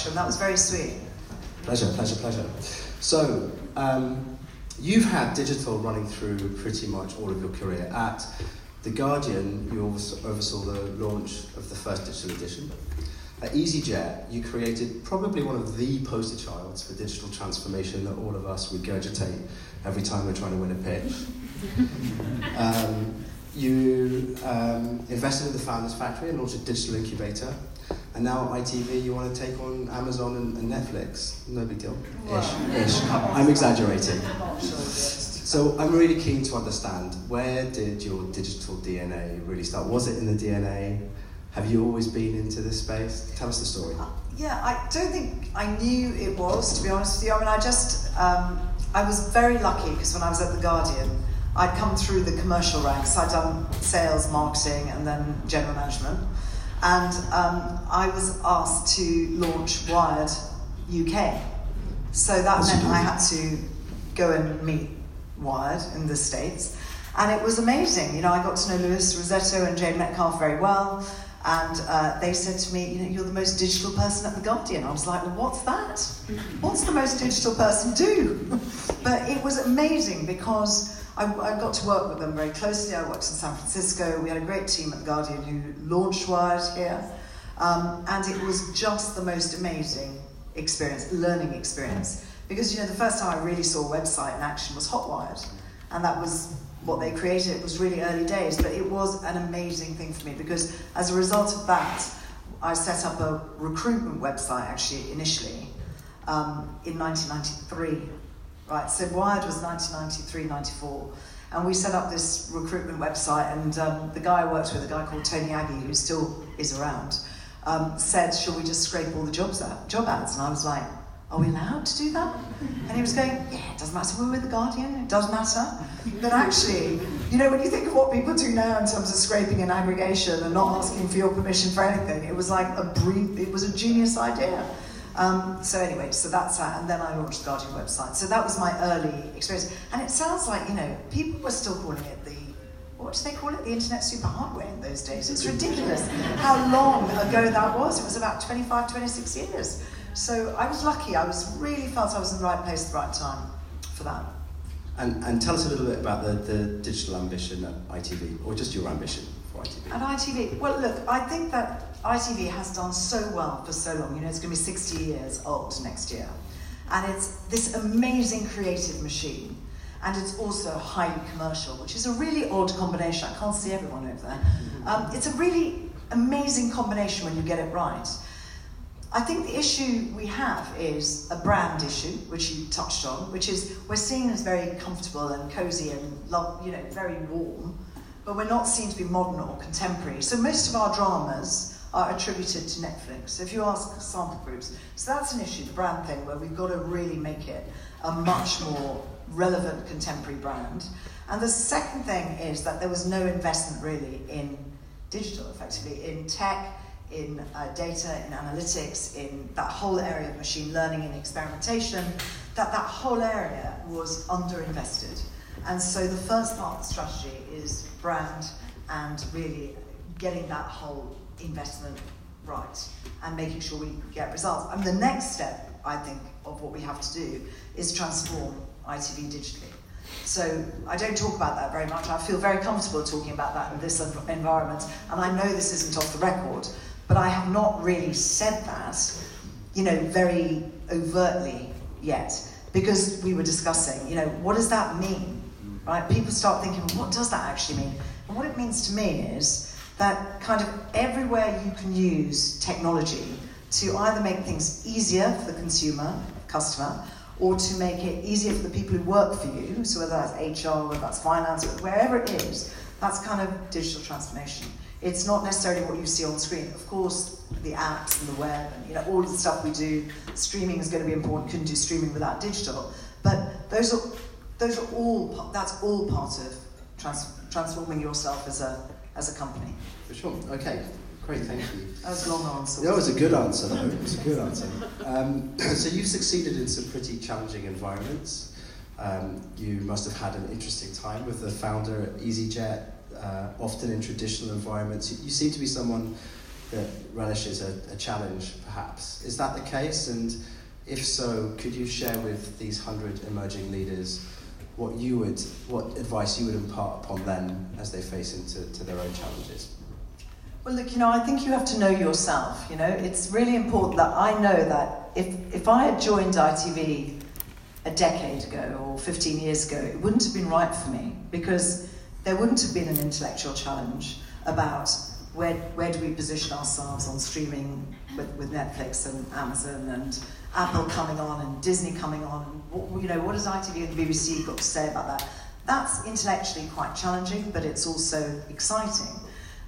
introduction. That was very sweet. Pleasure, pleasure, pleasure. So, um, you've had digital running through pretty much all of your career. At The Guardian, you oversaw the launch of the first digital edition. At EasyJet, you created probably one of the poster childs for digital transformation that all of us regurgitate every time we're trying to win a pitch. um, you um, invested in the Founders Factory and launched a digital incubator. And now at ITV, you want to take on Amazon and, and Netflix. No big deal. Ish. Ish. I'm exaggerating. So I'm really keen to understand where did your digital DNA really start? Was it in the DNA? Have you always been into this space? Tell us the story. Uh, yeah, I don't think I knew it was, to be honest with you. I mean, I just, um, I was very lucky because when I was at The Guardian, I'd come through the commercial ranks. I'd done sales, marketing, and then general management. And um, I was asked to launch Wired UK. So that meant I had to go and meet Wired in the States. And it was amazing. You know, I got to know Louis Rossetto and Jane Metcalfe very well. And uh, they said to me, you know, you're the most digital person at The Guardian. I was like, well, what's that? What's the most digital person do? but it was amazing because I, I, got to work with them very closely. I worked in San Francisco. We had a great team at The Guardian who launched Wired here. Um, and it was just the most amazing experience, learning experience. Because, you know, the first time I really saw a website in action was Hotwired. And that was what they created. It was really early days, but it was an amazing thing for me because as a result of that, I set up a recruitment website actually initially um, in 1993. Right, so Wired was 1993, 94. And we set up this recruitment website, and um, the guy I worked with, a guy called Tony Aggie, who still is around, um, said, Shall we just scrape all the jobs out, job ads? And I was like, are we allowed to do that? And he was going, yeah, it doesn't matter. We're with The Guardian, it does matter. But actually, you know, when you think of what people do now in terms of scraping and aggregation and not asking for your permission for anything, it was like a brief, it was a genius idea. Um, so anyway, so that's that. And then I launched the Guardian website. So that was my early experience. And it sounds like, you know, people were still calling it the what do they call it? The internet super hardware in those days. It's ridiculous how long ago that was. It was about 25, 26 years. So I was lucky. I was really felt I was in the right place at the right time for that. And, and tell us a little bit about the, the digital ambition at ITV, or just your ambition for ITV. At ITV, well, look, I think that ITV has done so well for so long. You know, it's going to be 60 years old next year. And it's this amazing creative machine. And it's also highly commercial, which is a really odd combination. I can't see everyone over there. Mm-hmm. Um, it's a really amazing combination when you get it right. I think the issue we have is a brand issue, which you touched on, which is we're seen as very comfortable and cozy and love, you know, very warm, but we're not seen to be modern or contemporary. So most of our dramas are attributed to Netflix. If you ask sample groups, so that's an issue, the brand thing, where we've got to really make it a much more relevant contemporary brand. And the second thing is that there was no investment really in digital, effectively, in tech in uh, data, in analytics, in that whole area of machine learning and experimentation, that that whole area was underinvested. And so the first part of the strategy is brand and really getting that whole investment right and making sure we get results. And the next step, I think, of what we have to do is transform ITV digitally. So I don't talk about that very much. I feel very comfortable talking about that in this environment, and I know this isn't off the record, but I have not really said that, you know, very overtly yet, because we were discussing, you know, what does that mean? Right? People start thinking, what does that actually mean? And what it means to me is that kind of everywhere you can use technology to either make things easier for the consumer, customer, or to make it easier for the people who work for you, so whether that's HR, whether that's finance, wherever it is, that's kind of digital transformation. It's not necessarily what you see on screen. Of course, the apps and the web and you know all the stuff we do, streaming is going to be important. Couldn't do streaming without digital. But those are those are all that's all part of trans, transforming yourself as a as a company. For sure. Okay. Great, thank you. That was a long answer. That was a good answer, though. It was a good answer. Um, so you've succeeded in some pretty challenging environments. Um, you must have had an interesting time with the founder at EasyJet, uh, often in traditional environments. You, you, seem to be someone that relishes a, a challenge, perhaps. Is that the case? And if so, could you share with these hundred emerging leaders what you would, what advice you would impart upon them as they face into to their own challenges? Well, look, you know, I think you have to know yourself. You know, it's really important that I know that if, if I had joined ITV a decade ago or 15 years ago, it wouldn't have been right for me because there wouldn't have been an intellectual challenge about where, where do we position ourselves on streaming with, with Netflix and Amazon and Apple coming on and Disney coming on. What, you know, what has ITV and the BBC got to say about that? That's intellectually quite challenging, but it's also exciting.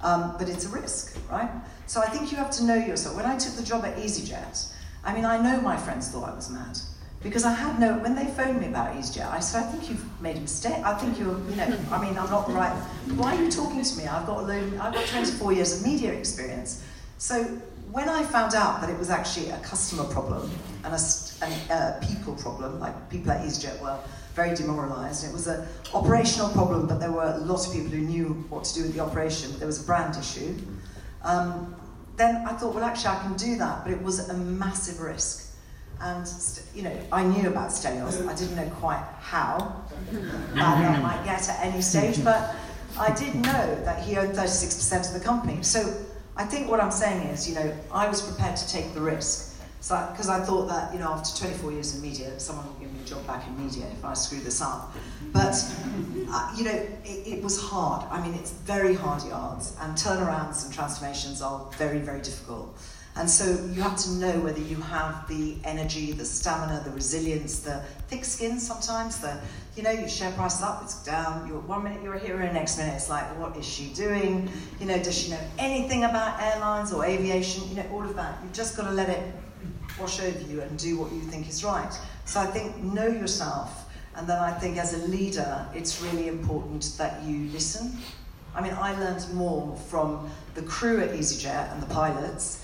Um, but it's a risk, right? So I think you have to know yourself. When I took the job at EasyJet, I mean, I know my friends thought I was mad. Because I had no, when they phoned me about EasyJet, I said, I think you've made a mistake. I think you're, you know, I mean, I'm not the right. Why are you talking to me? I've got, a load, I've got 24 years of media experience. So when I found out that it was actually a customer problem and a, a, a people problem, like people at EasyJet were very demoralised. It was an operational problem, but there were a lot of people who knew what to do with the operation. But there was a brand issue. Um, then I thought, well, actually, I can do that, but it was a massive risk. And, you know, I knew about Stelios. I didn't know quite how that might get at any stage, but I did know that he owned 36% of the company. So I think what I'm saying is, you know, I was prepared to take the risk. Because I, I, thought that, you know, after 24 years in media, someone will give me a job back in media if I screw this up. But, uh, you know, it, it, was hard. I mean, it's very hard yards, and turnarounds and transformations are very, very difficult. And so you have to know whether you have the energy, the stamina, the resilience, the thick skin sometimes, the, you know, your share price is up, it's down, you're one minute you're a hero, next minute it's like, what is she doing? You know, does she know anything about airlines or aviation? You know, all of that. You've just got to let it wash over you and do what you think is right. So I think know yourself, and then I think as a leader, it's really important that you listen. I mean, I learned more from the crew at EasyJet and the pilots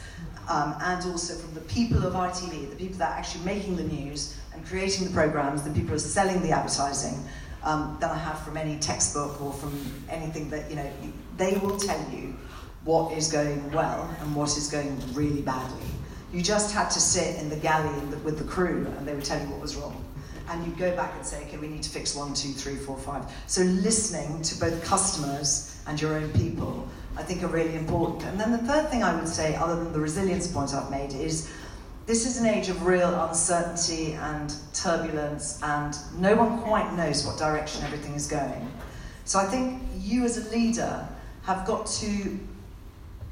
um, and also from the people of ITV, the people that are actually making the news and creating the programs, the people who are selling the advertising, um, than I have from any textbook or from anything that, you know, they will tell you what is going well and what is going really badly. You just had to sit in the galley in the, with the crew and they would tell you what was wrong. And you'd go back and say, okay, we need to fix one, two, three, four, five. So listening to both customers and your own people I think are really important. And then the third thing I would say, other than the resilience point I've made, is this is an age of real uncertainty and turbulence, and no one quite knows what direction everything is going. So I think you as a leader have got to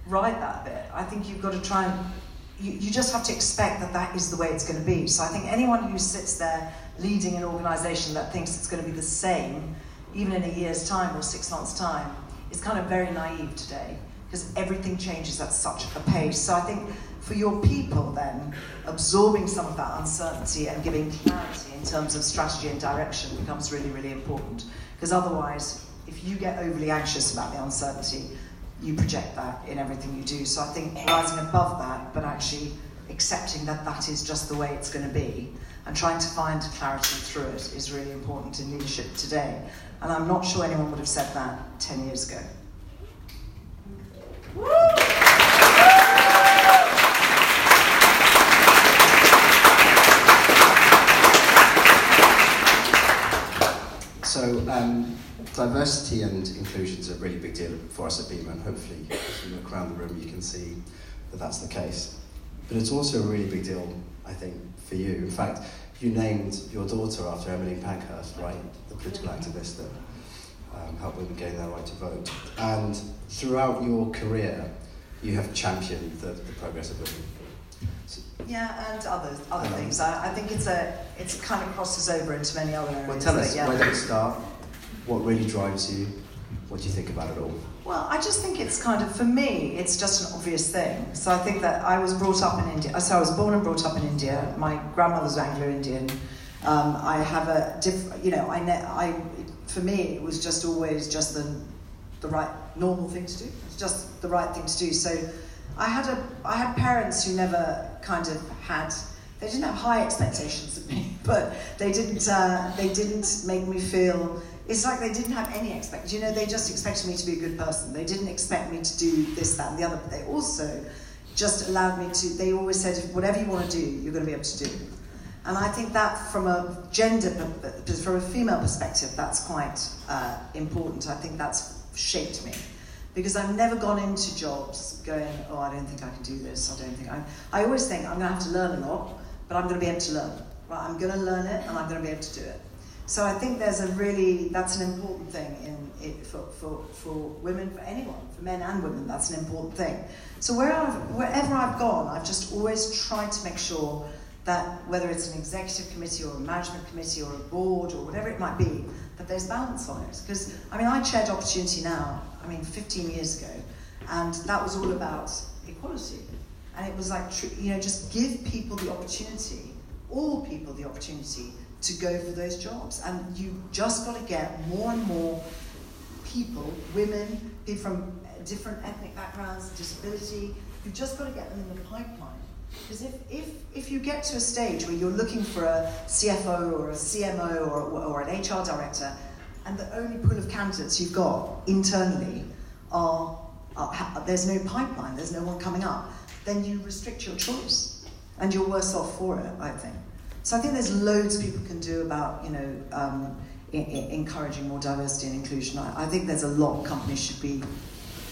ride that bit. I think you've got to try and you, you just have to expect that that is the way it's going to be. So I think anyone who sits there leading an organization that thinks it's going to be the same, even in a year's time or six months' time, is kind of very naive today because everything changes at such a pace. So I think for your people then, absorbing some of that uncertainty and giving clarity in terms of strategy and direction becomes really, really important. Because otherwise, if you get overly anxious about the uncertainty, you project that in everything you do. So I think rising above that, but actually accepting that that is just the way it's going to be and trying to find clarity through it is really important in leadership today. And I'm not sure anyone would have said that 10 years ago. So, um, diversity and inclusion is a really big deal for us at BIMA, and hopefully, as you look around the room, you can see that that's the case. But it's also a really big deal, I think, for you. In fact, you named your daughter after Emmeline Pankhurst, right? The political activist that um, helped women gain their right to vote. And throughout your career, you have championed the, the progress of women. So, yeah, and other other um, things. I, I, think it's a it's kind of crosses over into many other areas. Well, tell us yeah. where did it start? What really drives you? What do you think about it all? Well, I just think it's kind of, for me, it's just an obvious thing. So I think that I was brought up in India. So I was born and brought up in India. My grandmother's Anglo-Indian. Um, I have a different, you know, I, ne- I, for me, it was just always just the, the right, normal thing to do. It's just the right thing to do. So I had a, I had parents who never kind of had, they didn't have high expectations of me, but they didn't, uh, they didn't make me feel it's like they didn't have any expect. You know, they just expected me to be a good person. They didn't expect me to do this, that, and the other. But they also just allowed me to. They always said, whatever you want to do, you're going to be able to do. And I think that, from a gender, from a female perspective, that's quite uh, important. I think that's shaped me because I've never gone into jobs going, oh, I don't think I can do this. I don't think I. I always think I'm going to have to learn a lot, but I'm going to be able to learn. Right? I'm going to learn it, and I'm going to be able to do it. So I think there's a really, that's an important thing in it for, for, for women, for anyone, for men and women, that's an important thing. So where I've, wherever I've gone, I've just always tried to make sure that whether it's an executive committee or a management committee or a board or whatever it might be, that there's balance on it. Because, I mean, I chaired Opportunity Now, I mean, 15 years ago, and that was all about equality. And it was like, you know, just give people the opportunity, all people the opportunity to go for those jobs. And you just got to get more and more people, women, people from different ethnic backgrounds, disability, you've just got to get them in the pipeline. Because if, if, if you get to a stage where you're looking for a CFO or a CMO or, or an HR director, and the only pool of candidates you've got internally are, are, there's no pipeline, there's no one coming up, then you restrict your choice. And you're worse off for it, I think. So I think there's loads people can do about, you know, um, I- I- encouraging more diversity and inclusion. I, I think there's a lot companies should be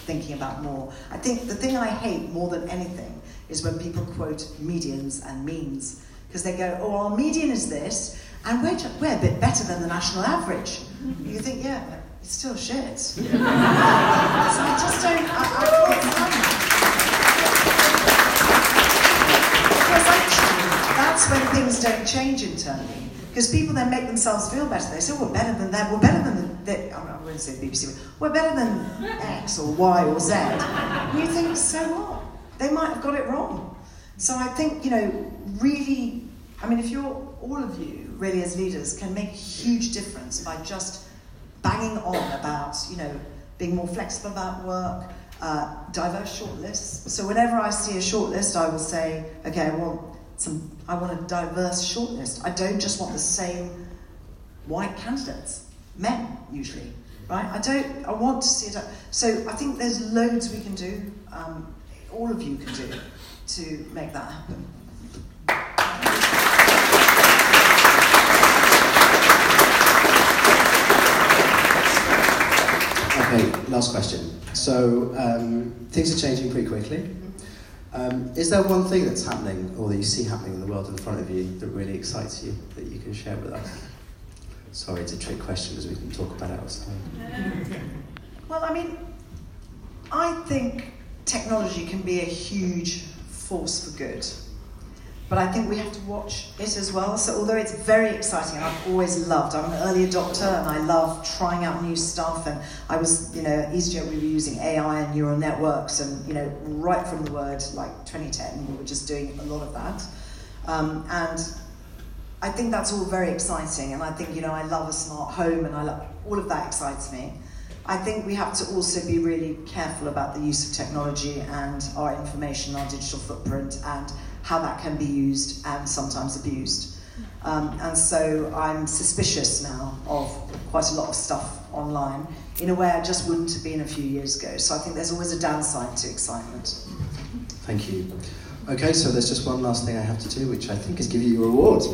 thinking about more. I think the thing I hate more than anything is when people quote medians and means because they go, "Oh, our median is this, and we're just, we're a bit better than the national average." You think, yeah, but it's still shit. so I just don't. I, I change internally. Because people then make themselves feel better. They say, oh, we're better than them, We're better than the, I, I won't say BBC, we're better than X or Y or Z. And you think, so what? They might have got it wrong. So I think, you know, really, I mean, if you're, all of you, really as leaders, can make a huge difference by just banging on about, you know, being more flexible about work, uh, diverse shortlists. So whenever I see a shortlist, I will say, okay, I want some, I want a diverse shortlist. I don't just want the same white candidates, men usually, right? I don't, I want to see it. So I think there's loads we can do, um, all of you can do, to make that happen. Okay, last question. So um, things are changing pretty quickly. Um, is there one thing that's happening or that you see happening in the world in front of you that really excites you that you can share with us? Sorry, it's a trick question because we can talk about it outside. Well, I mean, I think technology can be a huge force for good. But I think we have to watch it as well. So although it's very exciting, and I've always loved, I'm an early adopter and I love trying out new stuff. And I was, you know, at EasyJet we were using AI and neural networks, and you know, right from the word like 2010, we were just doing a lot of that. Um, and I think that's all very exciting. And I think, you know, I love a smart home, and I love all of that excites me. I think we have to also be really careful about the use of technology and our information, our digital footprint, and how that can be used and sometimes abused. Um, and so I'm suspicious now of quite a lot of stuff online in a way I just wouldn't have been a few years ago. So I think there's always a downside to excitement. Thank you. Okay, so there's just one last thing I have to do, which I think is give you your award.